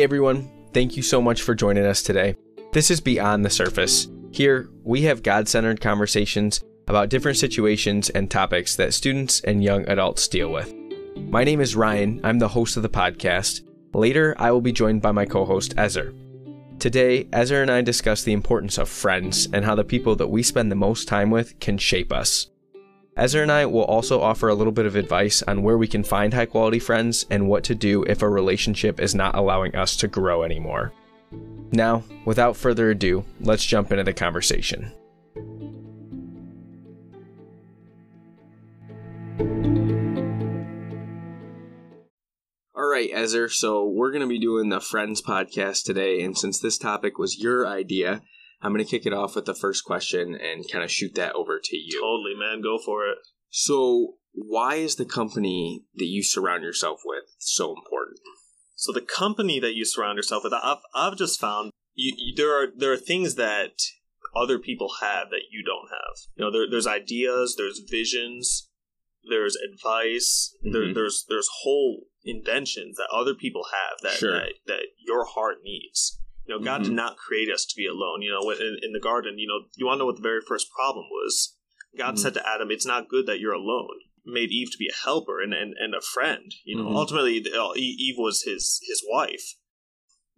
Everyone, thank you so much for joining us today. This is Beyond the Surface. Here, we have God centered conversations about different situations and topics that students and young adults deal with. My name is Ryan, I'm the host of the podcast. Later, I will be joined by my co host, Ezer. Today, Ezer and I discuss the importance of friends and how the people that we spend the most time with can shape us. Ezer and I will also offer a little bit of advice on where we can find high quality friends and what to do if a relationship is not allowing us to grow anymore. Now, without further ado, let's jump into the conversation. All right, Ezer, So we're going to be doing the Friends podcast today. And since this topic was your idea, I'm going to kick it off with the first question and kind of shoot that over to you. Totally, man. Go for it. So, why is the company that you surround yourself with so important? So, the company that you surround yourself with, I've, I've just found you, you, there are there are things that other people have that you don't have. You know, there, there's ideas, there's visions, there's advice, mm-hmm. there, there's there's whole inventions that other people have that sure. that, that your heart needs. You know, God mm-hmm. did not create us to be alone. You know, in, in the garden, you know, you want to know what the very first problem was? God mm-hmm. said to Adam, "It's not good that you're alone." Made Eve to be a helper and and, and a friend. You know, mm-hmm. ultimately, uh, Eve was his his wife,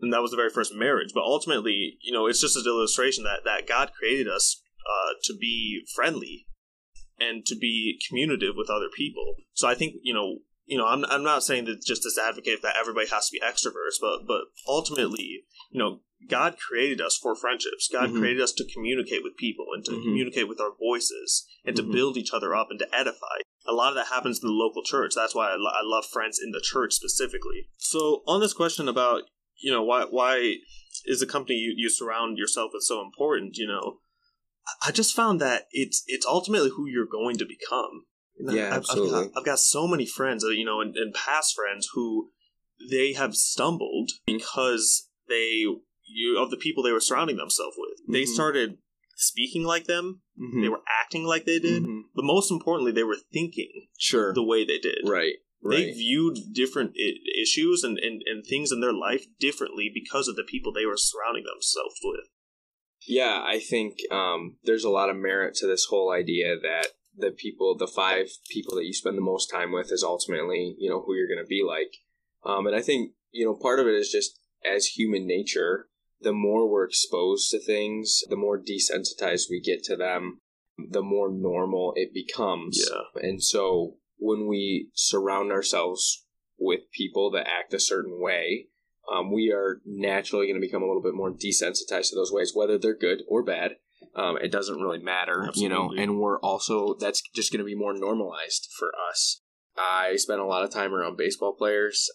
and that was the very first marriage. But ultimately, you know, it's just an illustration that that God created us uh, to be friendly and to be communicative with other people. So I think you know you know, I'm, I'm not saying that just as advocate that everybody has to be extroverts, but but ultimately, you know, God created us for friendships. God mm-hmm. created us to communicate with people and to mm-hmm. communicate with our voices and to mm-hmm. build each other up and to edify. A lot of that happens in the local church. That's why I, lo- I love friends in the church specifically. So, on this question about you know why why is the company you, you surround yourself with so important? You know, I just found that it's it's ultimately who you're going to become. Yeah, I've, absolutely. I've got, I've got, so many friends, you know, and, and past friends who they have stumbled because they you of the people they were surrounding themselves with. Mm-hmm. They started speaking like them. Mm-hmm. They were acting like they did. Mm-hmm. But most importantly, they were thinking sure the way they did. Right. Right. They viewed different I- issues and, and, and things in their life differently because of the people they were surrounding themselves with. Yeah, I think um, there's a lot of merit to this whole idea that the people, the five people that you spend the most time with, is ultimately you know who you're going to be like. Um, and I think you know part of it is just as human nature, the more we're exposed to things, the more desensitized we get to them, the more normal it becomes. Yeah. And so when we surround ourselves with people that act a certain way, um, we are naturally going to become a little bit more desensitized to those ways, whether they're good or bad. Um, it doesn't really matter, Absolutely. you know, and we're also, that's just going to be more normalized for us. I spent a lot of time around baseball players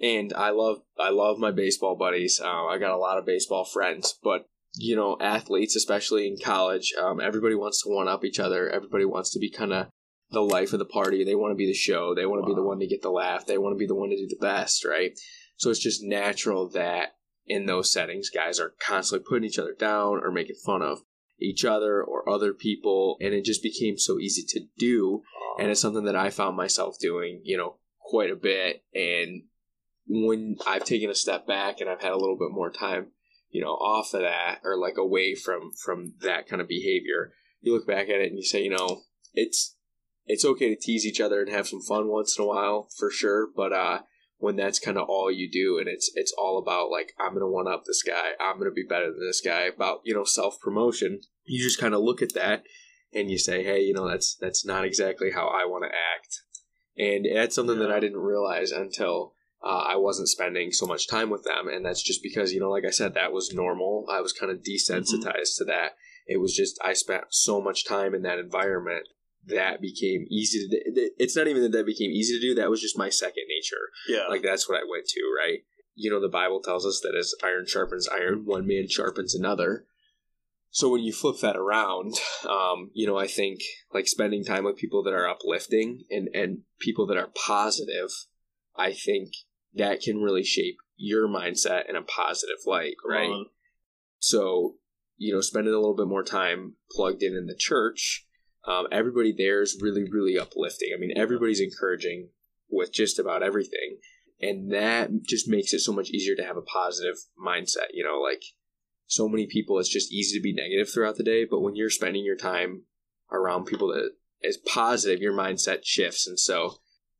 and I love, I love my baseball buddies. Uh, I got a lot of baseball friends, but you know, athletes, especially in college, um, everybody wants to one up each other. Everybody wants to be kind of the life of the party. They want to be the show. They want to wow. be the one to get the laugh. They want to be the one to do the best, right? So it's just natural that in those settings, guys are constantly putting each other down or making fun of each other or other people. And it just became so easy to do. And it's something that I found myself doing, you know, quite a bit. And when I've taken a step back and I've had a little bit more time, you know, off of that or like away from from that kind of behavior, you look back at it and you say, you know, it's it's okay to tease each other and have some fun once in a while for sure, but uh when that's kind of all you do and it's it's all about like I'm going to one up this guy, I'm going to be better than this guy about, you know, self-promotion. You just kind of look at that and you say, "Hey, you know, that's that's not exactly how I want to act." And that's something yeah. that I didn't realize until uh, I wasn't spending so much time with them. And that's just because, you know, like I said, that was normal. I was kind of desensitized mm-hmm. to that. It was just, I spent so much time in that environment that became easy to do. It's not even that that became easy to do. That was just my second nature. Yeah. Like that's what I went to, right? You know, the Bible tells us that as iron sharpens iron, one man sharpens another. So when you flip that around, um, you know, I think like spending time with people that are uplifting and, and people that are positive, I think that can really shape your mindset in a positive light, right? So, you know, spending a little bit more time plugged in in the church, um, everybody there is really, really uplifting. I mean, everybody's encouraging with just about everything. and that just makes it so much easier to have a positive mindset. You know, like so many people, it's just easy to be negative throughout the day. But when you're spending your time around people that is positive, your mindset shifts. And so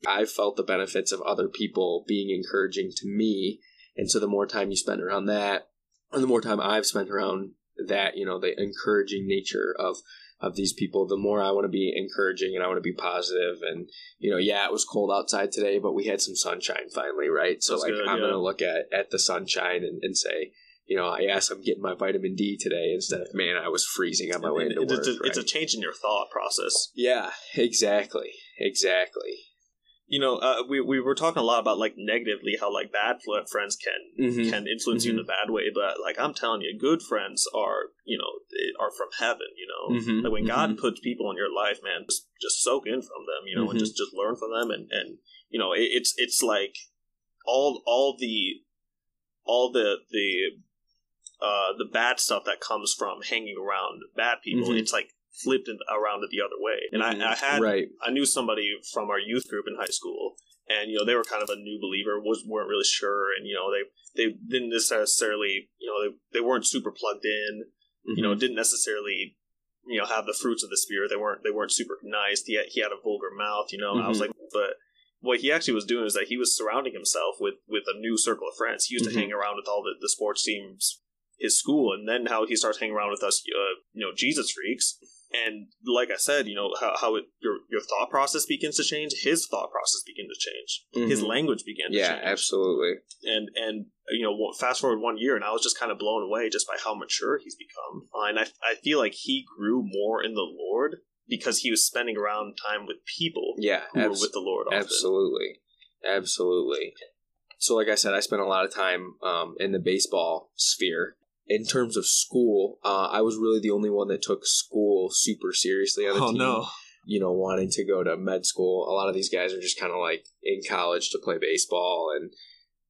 I've felt the benefits of other people being encouraging to me. And so the more time you spend around that, and the more time I've spent around that, you know, the encouraging nature of of these people, the more I want to be encouraging and I want to be positive. And you know, yeah, it was cold outside today, but we had some sunshine finally, right? So That's like, good, I'm yeah. gonna look at at the sunshine and, and say, you know, I yes, I'm getting my vitamin D today instead of man, I was freezing on my way into It- work. it's, a, it's a change in your thought process. yeah, exactly, exactly. You know, uh, we we were talking a lot about like negatively how like bad friends can Mhm. can influence you in a bad way, but like I'm telling you, good friends are you know are from heaven. You know, Mhm. like when God Mhm. puts people in your life, man, just just soak in from them. You know, and Mhm. just just learn from them, and and you know, it, it's it's like all all the all the the uh the bad stuff that comes from hanging around bad people. It's like flipped in, around it the other way. And. I, I had right. I knew somebody from our youth group in high school, and you know they were kind of a new believer, was weren't really sure, and you know they they didn't necessarily you know they, they weren't super plugged in, you know didn't necessarily you know have the fruits of the spirit. They weren't they weren't super nice. He had, he had a vulgar mouth, you know. And I was Mhm. like, but what he actually was doing is that he was surrounding himself with with a new circle of friends. He used to hang around with all the, the sports teams, his school, and then how he starts hanging around with us, uh, you know, Jesus freaks. And like I said, you know how, how it, your your thought process begins to change. His thought process began to change. His Mhm. language began to change. yeah, change. absolutely. And and you know, fast forward one year, and I was just kind of blown away just by how mature he's become. Uh, and I I feel like he grew more in the Lord because he was spending around time with people Yeah, who abs- were with the Lord. Often. Absolutely. Absolutely. So, like I said, I spent a lot of time um, in the baseball sphere. In terms of school, uh, I was really the only one that took school super seriously on the Oh team. no! You know, wanting to go to med school. A lot of these guys are just kind of like in college to play baseball, and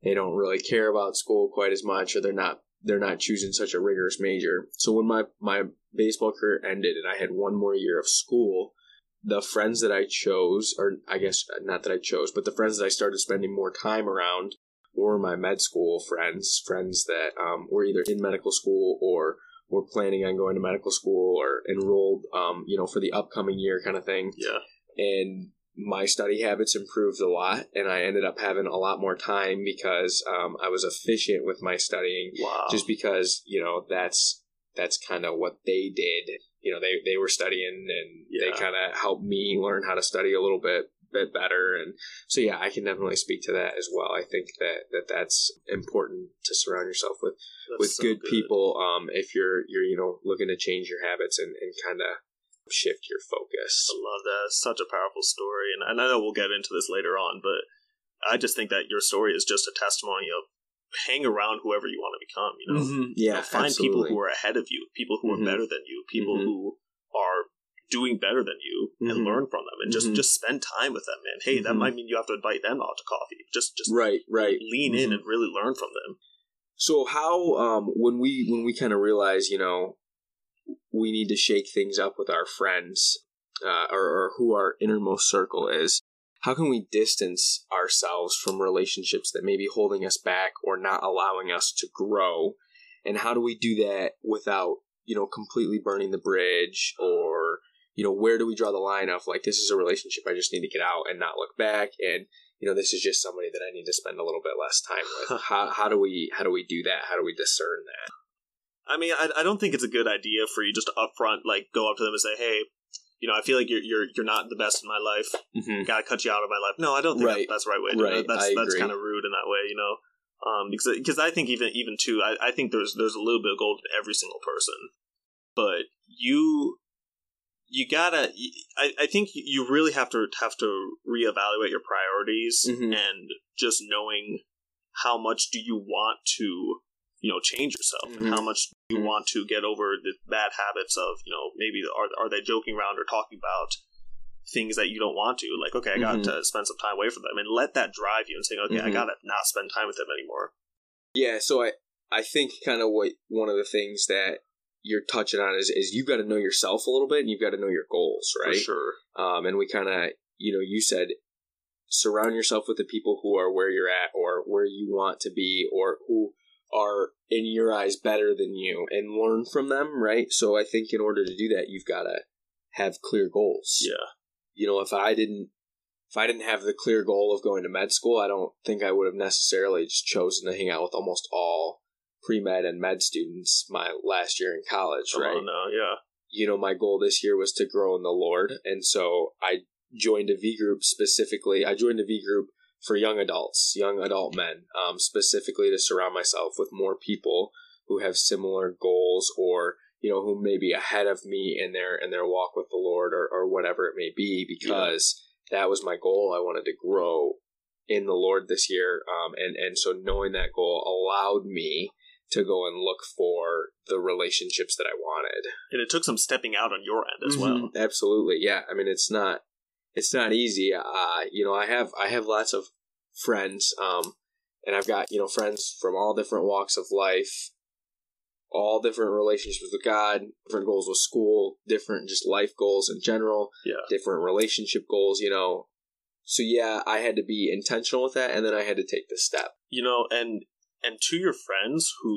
they don't really care about school quite as much, or they're not they're not choosing such a rigorous major. So when my my baseball career ended and I had one more year of school, the friends that I chose, or I guess not that I chose, but the friends that I started spending more time around were my med school friends, friends that um, were either in medical school or were planning on going to medical school or enrolled, um, you know, for the upcoming year kind of thing. Yeah, And my study habits improved a lot, and I ended up having a lot more time because um, I was efficient with my studying wow. just because you know that's that's kind of what they did. You know, they they were studying and Yeah. they kind of helped me learn how to study a little bit bit better. And so yeah, I can definitely speak to that as well. I think that that that's important to surround yourself with That's with so good, people. Um, if you're you're you know looking to change your habits and and kind of shift your focus. I love that. It's such a powerful story, and, and I know we'll get into this later on, but I just think that your story is just a testimony of hang around whoever you want to become. You know, Mhm. You Yeah, know, find people who are ahead of you, people who are Mhm. better than you, people Mhm. who are doing better than you, and Mhm. learn from them, and just Mhm. just spend time with them. Man, hey, that Mhm. might mean you have to invite them out to coffee. Just just right, right. lean in Mhm. and really learn from them. So how um when we when we kind of realize you know we need to shake things up with our friends uh, or, or who our innermost circle is, how can we distance ourselves from relationships that may be holding us back or not allowing us to grow? And how do we do that without you know completely burning the bridge or you know where do we draw the line of like this is a relationship I just need to get out and not look back and you know this is just somebody that I need to spend a little bit less time with. how how do we how do we do that? How do we discern that? I mean, I, I don't think it's a good idea for you just to upfront like go up to them and say, hey. You know, I feel like you're you're you're not the best in my life. Mm-hmm. Gotta cut you out of my life. No, I don't think Right. that, that's the right way. To do Right. it. That's that's kind of rude in that way. You know, um, because because I think even even too, I, I think there's there's a little bit of gold in every single person, but you you gotta. I, I think you really have to have to reevaluate your priorities Mhm. and just knowing how much do you want to you know change yourself and Mhm. how much do you Mhm. want to get over the bad habits of you know maybe are are they joking around or talking about things that you don't want to like okay i got Mhm. to spend some time away from them and let that drive you and saying okay i Mhm. gotta not spend time with them anymore Yeah, so I I think kind of what one of the things that you're touching on is is you've got to know yourself a little bit and you've got to know your goals, right? for sure Um, and we kind of you know you said surround yourself with the people who are where you're at or where you want to be or who are in your eyes better than you and learn from them, right? So I think in order to do that, you've got to have clear goals. Yeah. You know, if I didn't if I didn't have the clear goal of going to med school, I don't think I would have necessarily just chosen to hang out with almost all pre med and med students my last year in college, Come right? now, yeah. You know, my goal this year was to grow in the Lord, and so I joined a V group specifically. I joined a V group for young adults, young adult men, um, specifically to surround myself with more people who have similar goals or you know who may be ahead of me in their in their walk with the Lord or, or whatever it may be because that was my goal. I wanted to grow in the Lord this year, um, and and so knowing that goal allowed me to go and look for the relationships that I wanted. And it took some stepping out on your end as well. Mhm, Absolutely, yeah. I mean, it's not it's not easy. Uh, you know, I have I have lots of friends, um, and I've got you know friends from all different walks of life, all different relationships with God, different goals with school, different just life goals in general, Yeah. different relationship goals. You know, so yeah, I had to be intentional with that, and then I had to take the step. You know, and and to your friends who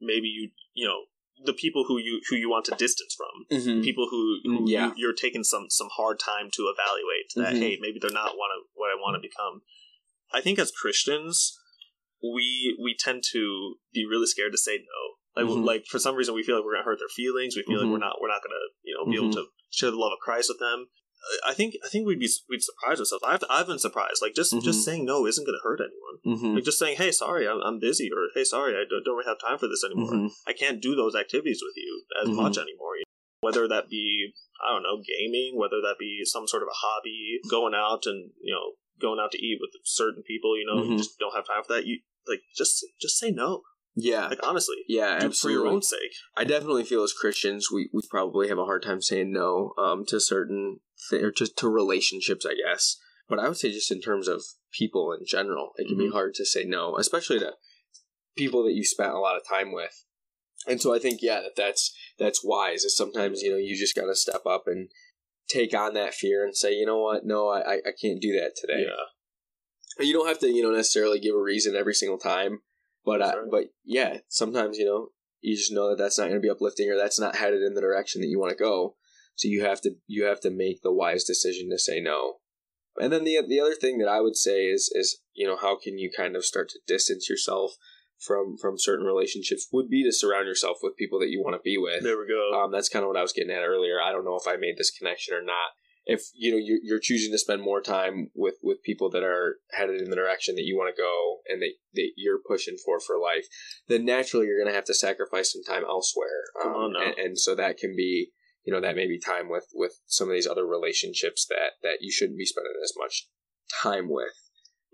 maybe you you know the people who you who you want to distance from Mm-hmm. people who, who Mm, yeah. you, you're taking some some hard time to evaluate that Mhm. hey maybe they're not want to what I want to become. I think as Christians we we tend to be really scared to say no. Like Mhm. like for some reason we feel like we're gonna hurt their feelings. We feel like we're not we're not gonna you know be able to share the love of Christ with them. I think I think we'd be we'd surprise ourselves. I've I've been surprised. Like just Mhm. just saying no isn't gonna hurt anyone. Mm-hmm. Like just saying hey sorry I'm, I'm busy or hey sorry I don't, don't really have time for this anymore. Mm-hmm. I can't do those activities with you as Mhm. much anymore. you know? Whether that be, I don't know, gaming, whether that be some sort of a hobby, going out and, you know, going out to eat with certain people, you know, you just don't have time for that. You like just just say no. Yeah, Like honestly. yeah, it for your own sake. I definitely feel as Christians, we, we probably have a hard time saying no um, to certain or just to relationships, I guess. But I would say just in terms of people in general, it can be Mhm. hard to say no, especially to people that you spent a lot of time with. And so I think yeah, that that's that's wise. Is sometimes you know you just got to step up and take on that fear and say, you know what, no, I I- I can't do that today. Yeah. You don't have to, you know, necessarily give a reason every single time, but That's uh, right. but yeah, sometimes you know you just know that that's not going to be uplifting or that's not headed in the direction that you want to go. So you have to you have to make the wise decision to say no. And then the the other thing that I would say is is you know how can you kind of start to distance yourself from from certain relationships would be to surround yourself with people that you want to be with. There we go. Um, that's kind of what I was getting at earlier. I don't know if I made this connection or not. If you know you're, you're choosing to spend more time with with people that are headed in the direction that you want to go and that, that you're pushing for for life, then naturally you're going to have to sacrifice some time elsewhere. Now. and, and so that can be you know that may be time with with some of these other relationships that that you shouldn't be spending as much time with.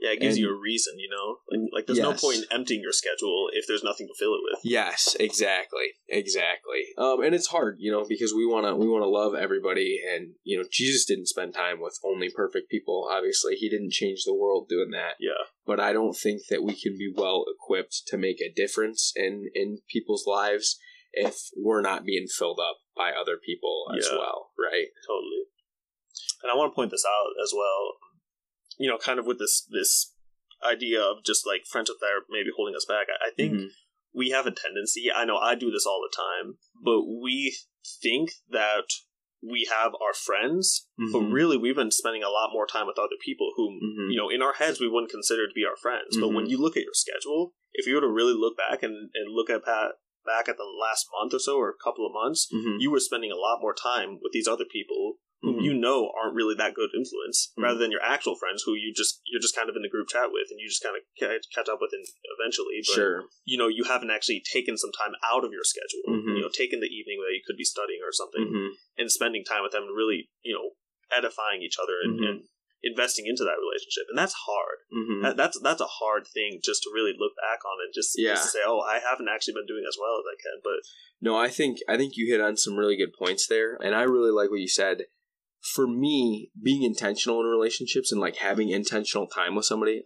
yeah, it gives and- you a reason, you know? Like, like there's no point in emptying your schedule if there's nothing to fill it with. Yes, exactly, exactly. Um, and it's hard, you know, because we want to we want to love everybody, and you know, Jesus didn't spend time with only perfect people. Obviously, he didn't change the world doing that. Yeah. But I don't think that we can be well equipped to make a difference in in people's lives if we're not being filled up by other people as Yeah. well, right? Totally. And I want to point this out as well. You know, kind of with this this idea of just like friendship that are maybe holding us back. I I think Mhm. we have a tendency. I know I do this all the time, but we think that we have our friends, but Mhm. really we've been spending a lot more time with other people whom Mhm. you know in our heads we wouldn't consider to be our friends. But when Mhm. you look at your schedule, if you were to really look back and, and look at Pat back at the last month or so or a couple of months, Mhm. you were spending a lot more time with these other people Mhm. you know aren't really that good influence, Mhm. rather than your actual friends who you just you're just kind of in the group chat with and you just kind of ca- catch up with in eventually. But sure. you know you haven't actually taken some time out of your schedule. Mhm. You know, taken the evening that you could be studying or something Mhm. and spending time with them and really you know edifying each other and, Mhm. and investing into that relationship. And that's hard. Mhm. That, that's that's a hard thing just to really look back on and just, Yeah. just say, oh, I haven't actually been doing as well as I can. But No, I think I think you hit on some really good points there, and I really like what you said. For me, being intentional in relationships and like having intentional time with somebody,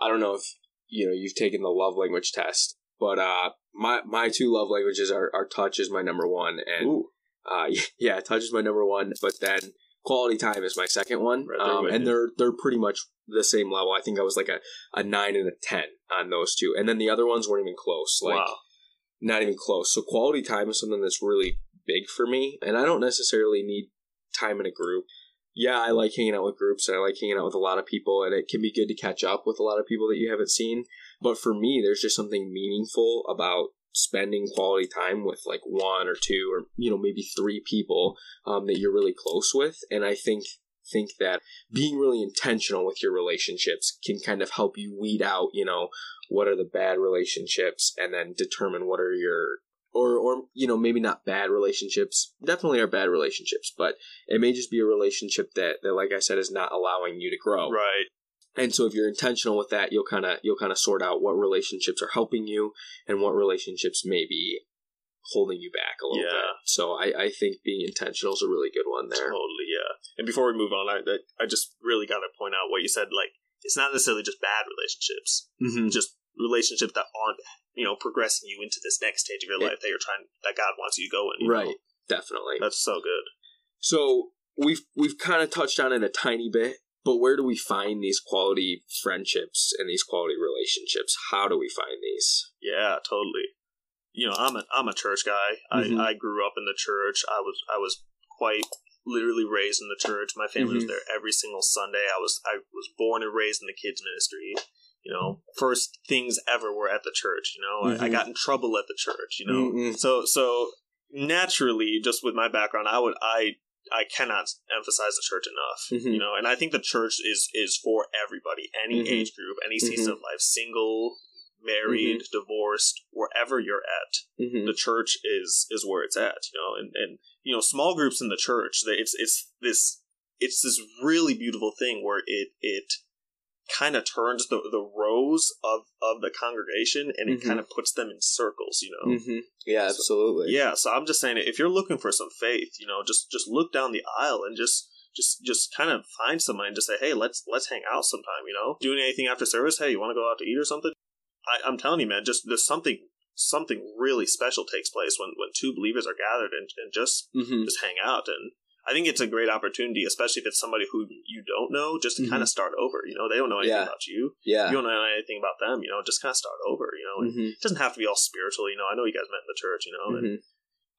I don't know if you know you've taken the love language test, but uh, my my two love languages are, are touch is my number one, and uh, yeah, touch is my number one, but then quality time is my second one, Right um, and they're they're pretty much the same level. I think I was like a, a nine and a ten on those two, and then the other ones weren't even close. Like wow. not even close. So quality time is something that's really big for me, and I don't necessarily need time in a group. Yeah, I like hanging out with groups, and I like hanging out with a lot of people, and it can be good to catch up with a lot of people that you haven't seen. But for me, there's just something meaningful about spending quality time with like one or two or you know maybe three people um, that you're really close with, and I think think that being really intentional with your relationships can kind of help you weed out you know what are the bad relationships and then determine what are your or or you know maybe not bad relationships definitely are bad relationships but it may just be a relationship that that like i said is not allowing you to grow Right. And so if you're intentional with that you'll kind of you'll kind of sort out what relationships are helping you and what relationships may be holding you back a little Yeah. bit so i i think being intentional is a really good one there Totally, yeah. And before we move on, I I just really got to point out what you said. Like, it's not necessarily just bad relationships; mm-hmm. just relationships that aren't, you know, progressing you into this next stage of your life that you're trying, that God wants you to go in. right know? definitely That's so good. So we've we've kind of touched on it a tiny bit, but where do we find these quality friendships and these quality relationships? How do we find these? Yeah, totally. You know, I'm a I'm a church guy. Mhm. I, I grew up in the church. I was I was quite literally raised in the church. My family was Mhm. there every single Sunday. I was I was born and raised in the kids ministry. You know, first things ever were at the church. You know, I, I Mhm. got in trouble at the church. You know, Mm-mm. so so naturally, just with my background, I would I I cannot emphasize the church enough. Mhm. You know, and I think the church is is for everybody, any Mhm. age group, any season of life, single, married, divorced, wherever you're at, Mhm. the church is is where it's at. You know, and and you know, small groups in the church, it's it's this it's this really beautiful thing where it it kind of turns the the rows of of the congregation and it Mhm. kind of puts them in circles. You know. Mhm. Yeah, absolutely. Yeah, so I'm just saying, if you're looking for some faith, you know, just just look down the aisle and just just just kind of find somebody and just say, hey, let's let's hang out sometime. You know, doing anything after service? Hey, you want to go out to eat or something? I, I'm telling you, man, just there's something something really special takes place when when two believers are gathered and, and just hmm just hang out and. I think it's a great opportunity, especially if it's somebody who you don't know, just to Mhm. kind of start over. You know, they don't know anything Yeah. about you. Yeah. You don't know anything about them. You know, just kind of start over. You know, and Mhm. it doesn't have to be all spiritual. You know, I know you guys met in the church. You know, and Mhm.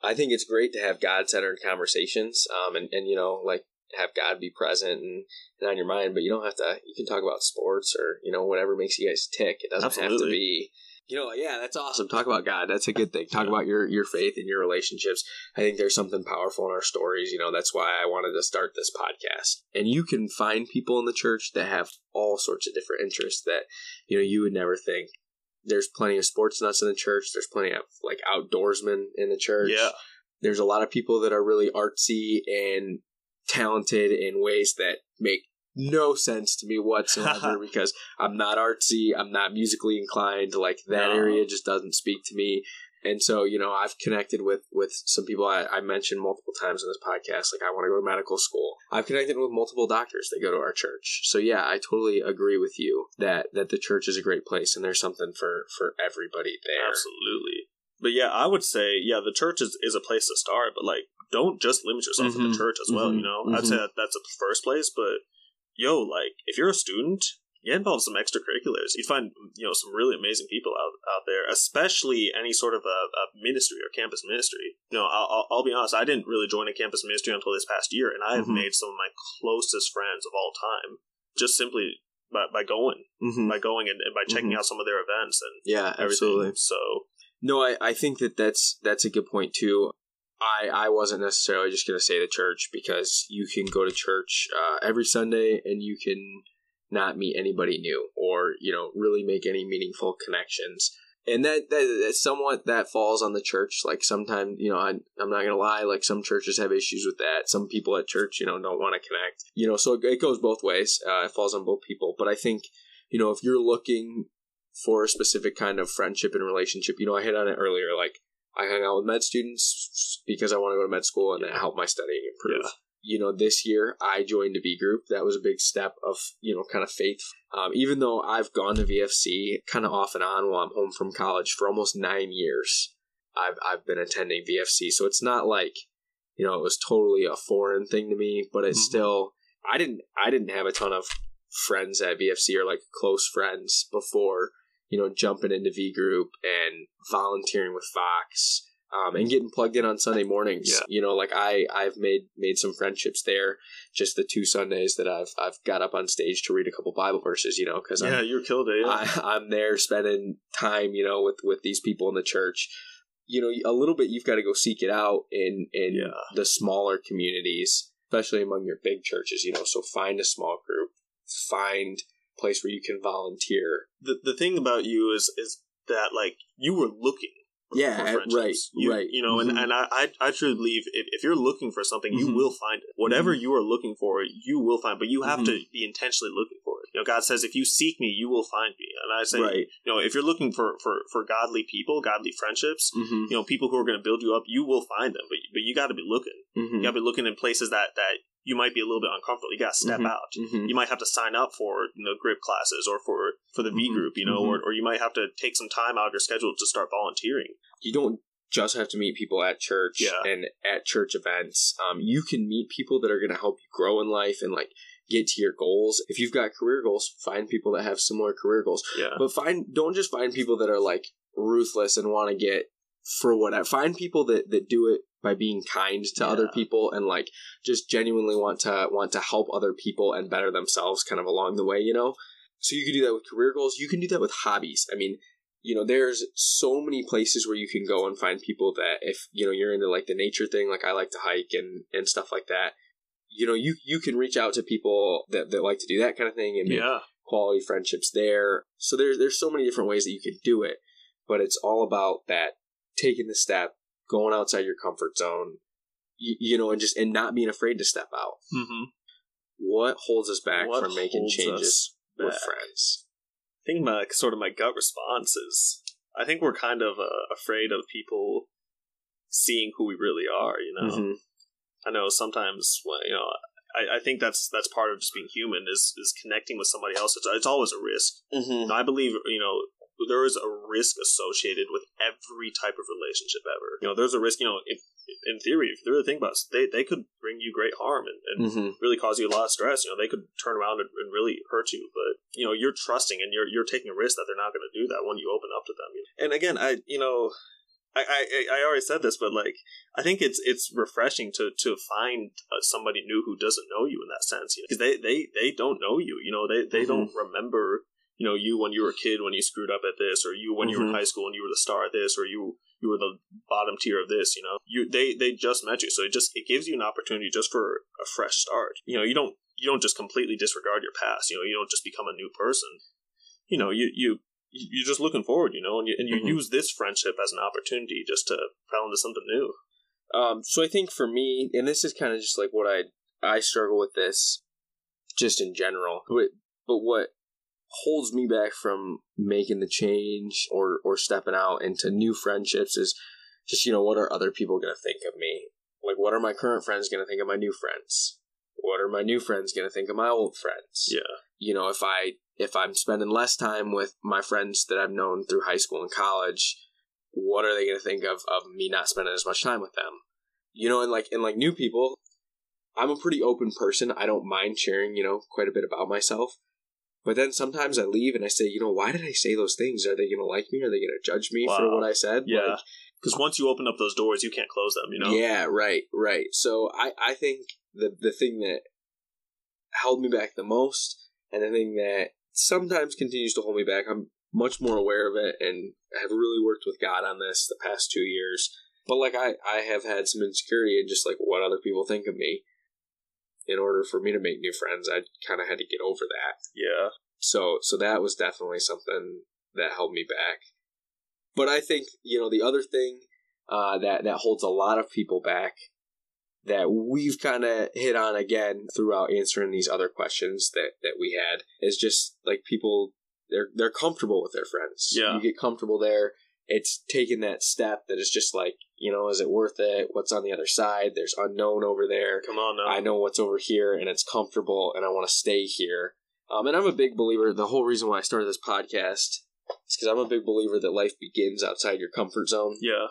I think it's great to have God centered conversations, um, and, and you know, like have God be present and, and on your mind, but you don't have to. You can talk about sports or you know whatever makes you guys tick. It doesn't have to be. You know, yeah, that's awesome. Talk about God. That's a good thing. Talk about your your faith and your relationships. I think there's something powerful in our stories. You know, that's why I wanted to start this podcast. And you can find people in the church that have all sorts of different interests that you know you would never think. There's plenty of sports nuts in the church. There's plenty of like outdoorsmen in the church. yeah, There's a lot of people that are really artsy and talented in ways that make no sense to me whatsoever because I'm not artsy, I'm not musically inclined. Like that No. area just doesn't speak to me. And so, you know, I've connected with with some people I, I mentioned multiple times in this podcast. Like, I want to go to medical school. I've connected with multiple doctors that go to our church. So, yeah, I totally agree with you that that the church is a great place and there's something for for everybody there. absolutely. But yeah, I would say yeah, the church is, is a place to start, but like don't just limit yourself to Mhm. the church as well. You Mhm. know, I'd say that that's the first place. But yo, like if you're a student, get involved in some extracurriculars. You'd find you know some really amazing people out out there, especially any sort of a, a ministry or campus ministry. You know, I'll, I'll, I'll be honest, I didn't really join a campus ministry until this past year, and I have Mhm. made some of my closest friends of all time just simply by, by going, Mm-hmm. by going and, and by checking out some of their events and Yeah, everything. absolutely. So No, I, I think that that's that's a good point too. I I wasn't necessarily just going to say the church because you can go to church uh, every Sunday and you can not meet anybody new or you know really make any meaningful connections. And that, that, that somewhat that falls on the church. Like sometimes, you know, I, I'm not gonna lie. Like some churches have issues with that. Some people at church, you know, don't want to connect. You know, so it, goes both ways. Uh, it falls on both people. But I think, you know, if you're looking for a specific kind of friendship and relationship. You know, I hit on it earlier. Like, I hang out with med students because I want to go to med school and that help my studying improve. Yeah. You know, this year I joined a V group. That was a big step of, you know, kind of faith. Um, even though I've gone to VFC kind of off and on while I'm home from college for almost nine years, I've, I've been attending VFC. So it's not like, you know, it was totally a foreign thing to me, but it's Mhm. still I didn't I didn't have a ton of friends at VFC or like close friends before, you know, jumping into V group and volunteering with Fox. Um, and getting plugged in on Sunday mornings, Yeah. you know, like I, I've made made some friendships there. Just the two Sundays that I've I've got up on stage to read a couple Bible verses, you know, because Yeah, you're killed it. Yeah. I, I'm there spending time, you know, with with these people in the church. You know, a little bit you've got to go seek it out in in Yeah. the smaller communities, especially among your big churches. You know, so find a small group, find place where you can volunteer. the the thing about you is is that like you were looking. Yeah, for uh, right, You, right. You know, Mhm. and, and I, I truly believe if, if you're looking for something, you Mhm. will find it. Whatever you are looking for, you will find. But you have Mm-hmm. to be intentionally looking for it. You know, God says, "If you seek me, you will find me." And I say, right. you know, if you're looking for for for godly people, godly friendships, Mm-hmm. you know, people who are going to build you up, you will find them. But but you got to be looking. Mm-hmm. You got to be looking in places that that you might be a little bit uncomfortable. You got to step Mhm. out Mm-hmm. you might have to sign up for you know grip classes or for for the V Mhm, group, you know, or, or you might have to take some time out of your schedule to start volunteering. you don't just have to meet people at church Yeah. and at church events. Um, you can meet people that are going to help you grow in life and like get to your goals. If you've got career goals, find people that have similar career goals. Yeah, But find don't just find people that are like ruthless and want to get for whatever. Find people that that do it by being kind to other people and like just genuinely want to want to help other people and better themselves kind of along the way, you know? So you can do that with career goals, you can do that with hobbies. I mean, you know, there's so many places where you can go and find people that if, you know, you're into like the nature thing, like I like to hike and and stuff like that. You know, you you can reach out to people that, that like to do that kind of thing and yeah, quality friendships there. So there's there's so many different ways that you can do it, but it's all about that taking the step, going outside your comfort zone, you, you know, and just and not being afraid to step out. hmm What holds us back What from making changes with friends? I think my sort of my gut response is I think we're kind of uh, afraid of people seeing who we really are. You know, Mhm. I know sometimes when you know. I, I think that's that's part of just being human is is connecting with somebody else. It's, it's always a risk. Mhm. I believe, you know, there is a risk associated with every type of relationship ever. You know, there's a risk, you know, if, in theory, if you really think about it, they, they could bring you great harm and, and Mhm. really cause you a lot of stress. You know, they could turn around and, and really hurt you. But, you know, you're trusting and you're, you're taking a risk that they're not going to do that when you open up to them. And again, I, you know, I, I, I already said this, but like, I think it's it's refreshing to to find uh, somebody new who doesn't know you in that sense, you know, because they, they they don't know you. You know, they they don't remember you know you when you were a kid when you screwed up at this, or you when you were in Mhm. high school and you were the star at this, or you you were the bottom tier of this. You know, you they they just met you, so it just it gives you an opportunity just for a fresh start. You know, you don't you don't just completely disregard your past. You know, you don't just become a new person. You know, you you you're just looking forward. You know, and you and you Mhm. use this friendship as an opportunity just to propel into something new. Um, so I think for me, and this is kind of just like what I I struggle with this, just in general. But but what holds me back from making the change or or stepping out into new friendships is just you know what are other people going to think of me? Like what are my current friends going to think of my new friends? What are my new friends going to think of my old friends? Yeah. you know if i if i'm spending less time with my friends that i've known through high school and college what are they going to think of of me not spending as much time with them you know and like and like new people i'm a pretty open person i don't mind sharing you know quite a bit about myself but then sometimes i leave and i say you know why did i say those things are they going to like me are they going to judge me for what i said Yeah. Like, Because once you open up those doors, you can't close them. You know. yeah, right, right. So I, I think the the thing that held me back the most, and the thing that sometimes continues to hold me back, I'm much more aware of it, and have really worked with God on this the past two years. But like I, I have had some insecurity in just like what other people think of me. In order for me to make new friends, I kind of had to get over that. Yeah. So so that was definitely something that held me back. But I think you know the other thing uh, that that holds a lot of people back that we've kind of hit on again throughout answering these other questions that that we had is just like people they're they're comfortable with their friends. Yeah. you get comfortable there. It's taking that step that is just like you know is it worth it? What's on the other side? There's unknown over there. Come on now. I know what's over here and it's comfortable and I want to stay here. Um, and I'm a big believer. The whole reason why I started this podcast is because I'm a big believer that life begins outside your comfort zone, Yeah.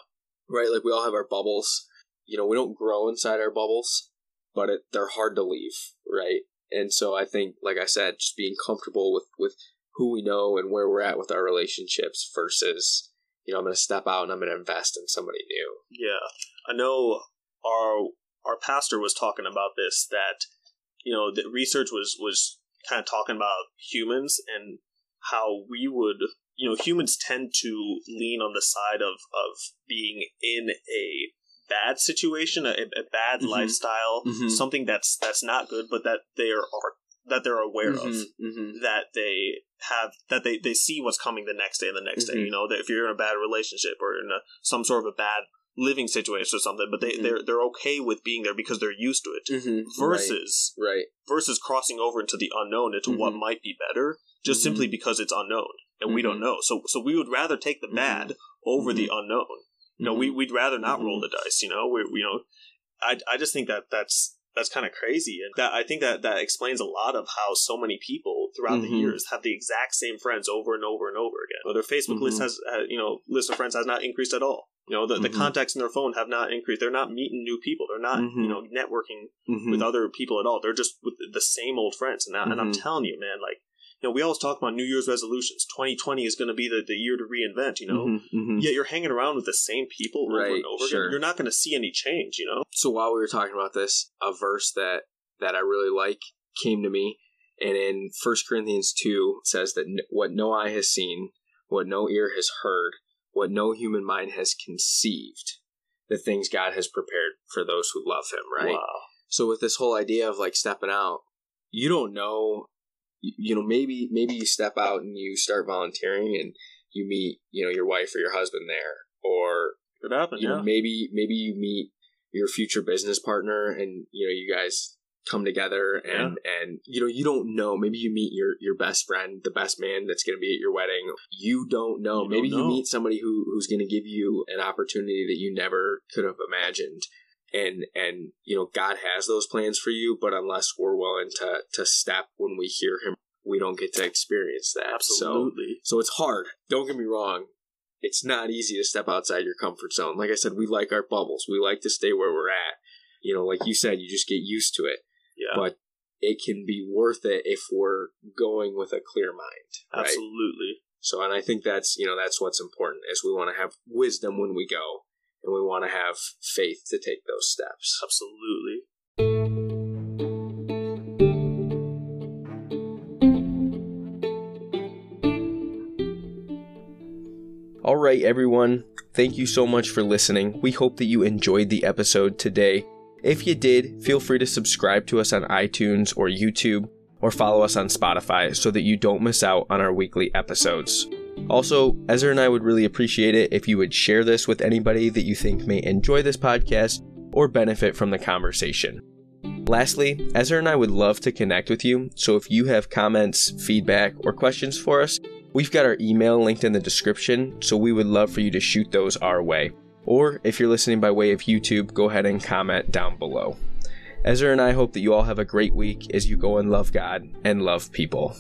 right? Like we all have our bubbles. you know we don't grow inside our bubbles, but it, they're hard to leave, right? And so I think, like I said, just being comfortable with with who we know and where we're at with our relationships versus you know I'm going to step out and I'm going to invest in somebody new. Yeah, I know our our pastor was talking about this that you know the research was was kind of talking about humans and how we would you know humans tend to lean on the side of of being in a bad situation a, a bad Mhm. lifestyle Mhm. something that's that's not good but that they are that they're aware of Mm-hmm. that they have that they, they see what's coming the next day and the next day Mhm. you know that if you're in a bad relationship or in a, some sort of a bad living situation or something but they Mhm. they're they're okay with being there because they're used to it Mm-hmm. versus right, versus crossing over into the unknown into what Mhm. might be better just simply because it's unknown and we don't Mhm. know so so we would rather take the bad over the unknown you know we, we'd rather not roll the dice you know we you know i i just think that that's that's kind of crazy and that i think that that explains a lot of how so many people throughout the Mhm. years have the exact same friends over and over and over again Or their facebook list Mhm. has uh, you know list of friends has not increased at all you know the, the Mhm. contacts in their phone have not increased they're not meeting new people they're not you know networking Mhm. with other people at all. They're just with the same old friends. And, I, and I'm Mhm. telling you, man, like, you know, we always talk about New Year's resolutions. 2020 is going to be the, the year to reinvent, you know? Mhm. Mhm. Yet you're hanging around with the same people over Right, and over sure. again. You're not going to see any change, you know? so while we were talking about this, a verse that that I really like came to me, and in First Corinthians two it says that what no eye has seen, what no ear has heard, what no human mind has conceived, the things God has prepared for those who love Him. Right. Wow. So with this whole idea of like stepping out, you don't know, you know, maybe maybe you step out and you start volunteering and you meet, you know, your wife or your husband there, or you yeah. know maybe maybe you meet your future business partner and you know you guys come together and and you know you don't know. Maybe you meet your your best friend the best man that's going to be at your wedding. You don't know. You don't maybe know. you meet somebody who who's going to give you an opportunity that you never could have imagined and and you know god has those plans for you but unless we're willing to to step when we hear him we don't get to experience that so Absolutely. so it's hard. Don't get me wrong. It's not easy to step outside your comfort zone. Like I said, we like our bubbles. We like to stay where we're at. You know, like you said, you just get used to it. yeah. But it can be worth it if we're going with a clear mind. Right. Absolutely. So, and I think that's, you know, that's what's important is we want to have wisdom when we go and we want to have faith to take those steps. Absolutely. All right, everyone. Thank you so much for listening. We hope that you enjoyed the episode today. If you did, feel free to subscribe to us on iTunes or YouTube or follow us on Spotify so that you don't miss out on our weekly episodes. Also, Ezer and I would really appreciate it if you would share this with anybody that you think may enjoy this podcast or benefit from the conversation. Lastly, Ezer and I would love to connect with you, so if you have comments, feedback, or questions for us, We've got our email linked in the description, so we would love for you to shoot those our way. Or if you're listening by way of YouTube, go ahead and comment down below. Ezer and I hope that you all have a great week as you go and love God and love people.